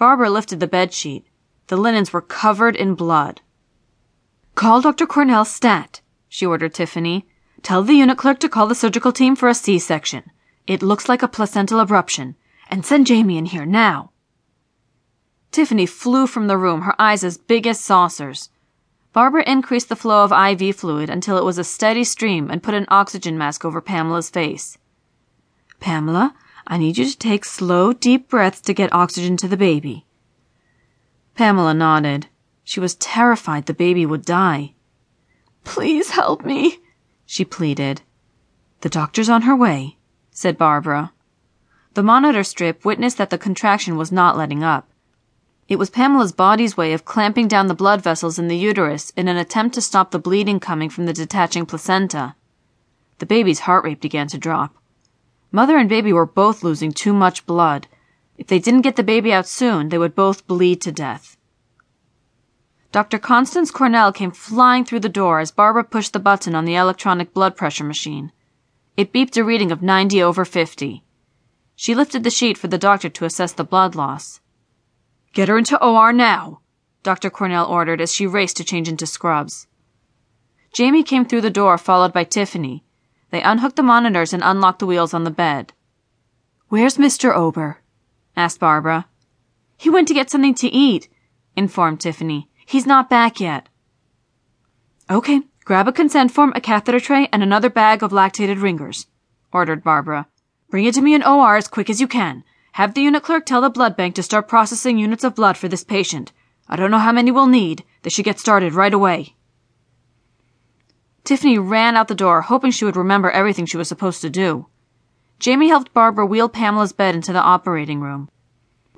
Barbara lifted the bed sheet. The linens were covered in blood. Call Dr. Cornell stat, she ordered Tiffany. Tell the unit clerk to call the surgical team for a C section. It looks like a placental abruption. And send Jamie in here now. Tiffany flew from the room, her eyes as big as saucers. Barbara increased the flow of IV fluid until it was a steady stream and put an oxygen mask over Pamela's face. Pamela, I need you to take slow, deep breaths to get oxygen to the baby. Pamela nodded. She was terrified the baby would die. Please help me, she pleaded. The doctor's on her way, said Barbara. The monitor strip witnessed that the contraction was not letting up. It was Pamela's body's way of clamping down the blood vessels in the uterus in an attempt to stop the bleeding coming from the detaching placenta. The baby's heart rate began to drop. Mother and baby were both losing too much blood. If they didn't get the baby out soon, they would both bleed to death. Dr. Constance Cornell came flying through the door as Barbara pushed the button on the electronic blood pressure machine. It beeped a reading of 90 over 50. She lifted the sheet for the doctor to assess the blood loss. Get her into OR now, Dr. Cornell ordered as she raced to change into scrubs. Jamie came through the door, followed by Tiffany. They unhooked the monitors and unlocked the wheels on the bed. Where's Mr. Ober? asked Barbara. He went to get something to eat, informed Tiffany. He's not back yet. Okay, grab a consent form, a catheter tray, and another bag of lactated ringers, ordered Barbara. Bring it to me in OR as quick as you can. Have the unit clerk tell the blood bank to start processing units of blood for this patient. I don't know how many we'll need. They should get started right away. Tiffany ran out the door, hoping she would remember everything she was supposed to do. Jamie helped Barbara wheel Pamela's bed into the operating room.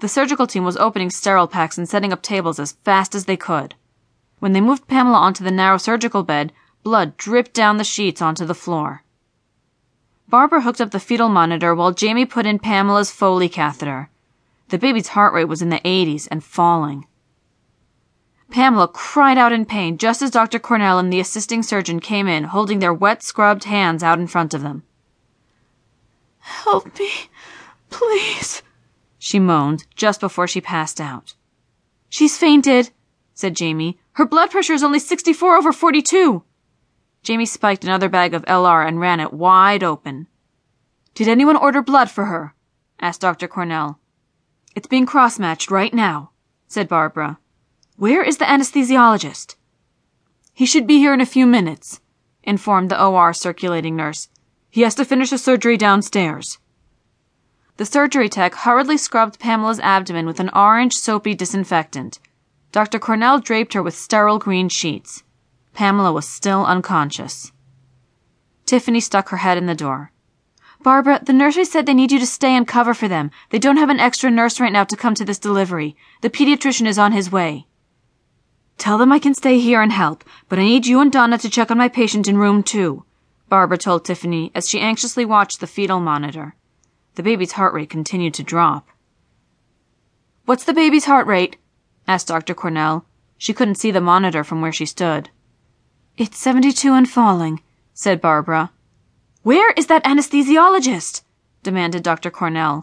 The surgical team was opening sterile packs and setting up tables as fast as they could. When they moved Pamela onto the narrow surgical bed, blood dripped down the sheets onto the floor. Barbara hooked up the fetal monitor while Jamie put in Pamela's Foley catheter. The baby's heart rate was in the 80s and falling. Pamela cried out in pain just as Dr. Cornell and the assisting surgeon came in, holding their wet, scrubbed hands out in front of them. Help me, please, she moaned just before she passed out. She's fainted, said Jamie. Her blood pressure is only 64 over 42. Jamie spiked another bag of LR and ran it wide open. Did anyone order blood for her? asked Dr. Cornell. It's being cross-matched right now, said Barbara. Where is the anesthesiologist? He should be here in a few minutes, informed the OR circulating nurse. He has to finish a surgery downstairs. The surgery tech hurriedly scrubbed Pamela's abdomen with an orange soapy disinfectant. Dr. Cornell draped her with sterile green sheets. Pamela was still unconscious. Tiffany stuck her head in the door. Barbara, the nursery said they need you to stay and cover for them. They don't have an extra nurse right now to come to this delivery. The pediatrician is on his way. Tell them I can stay here and help, but I need you and Donna to check on my patient in room two, Barbara told Tiffany as she anxiously watched the fetal monitor. The baby's heart rate continued to drop. What's the baby's heart rate? asked Dr. Cornell. She couldn't see the monitor from where she stood. It's 72 and falling, said Barbara. Where is that anesthesiologist? demanded Dr. Cornell.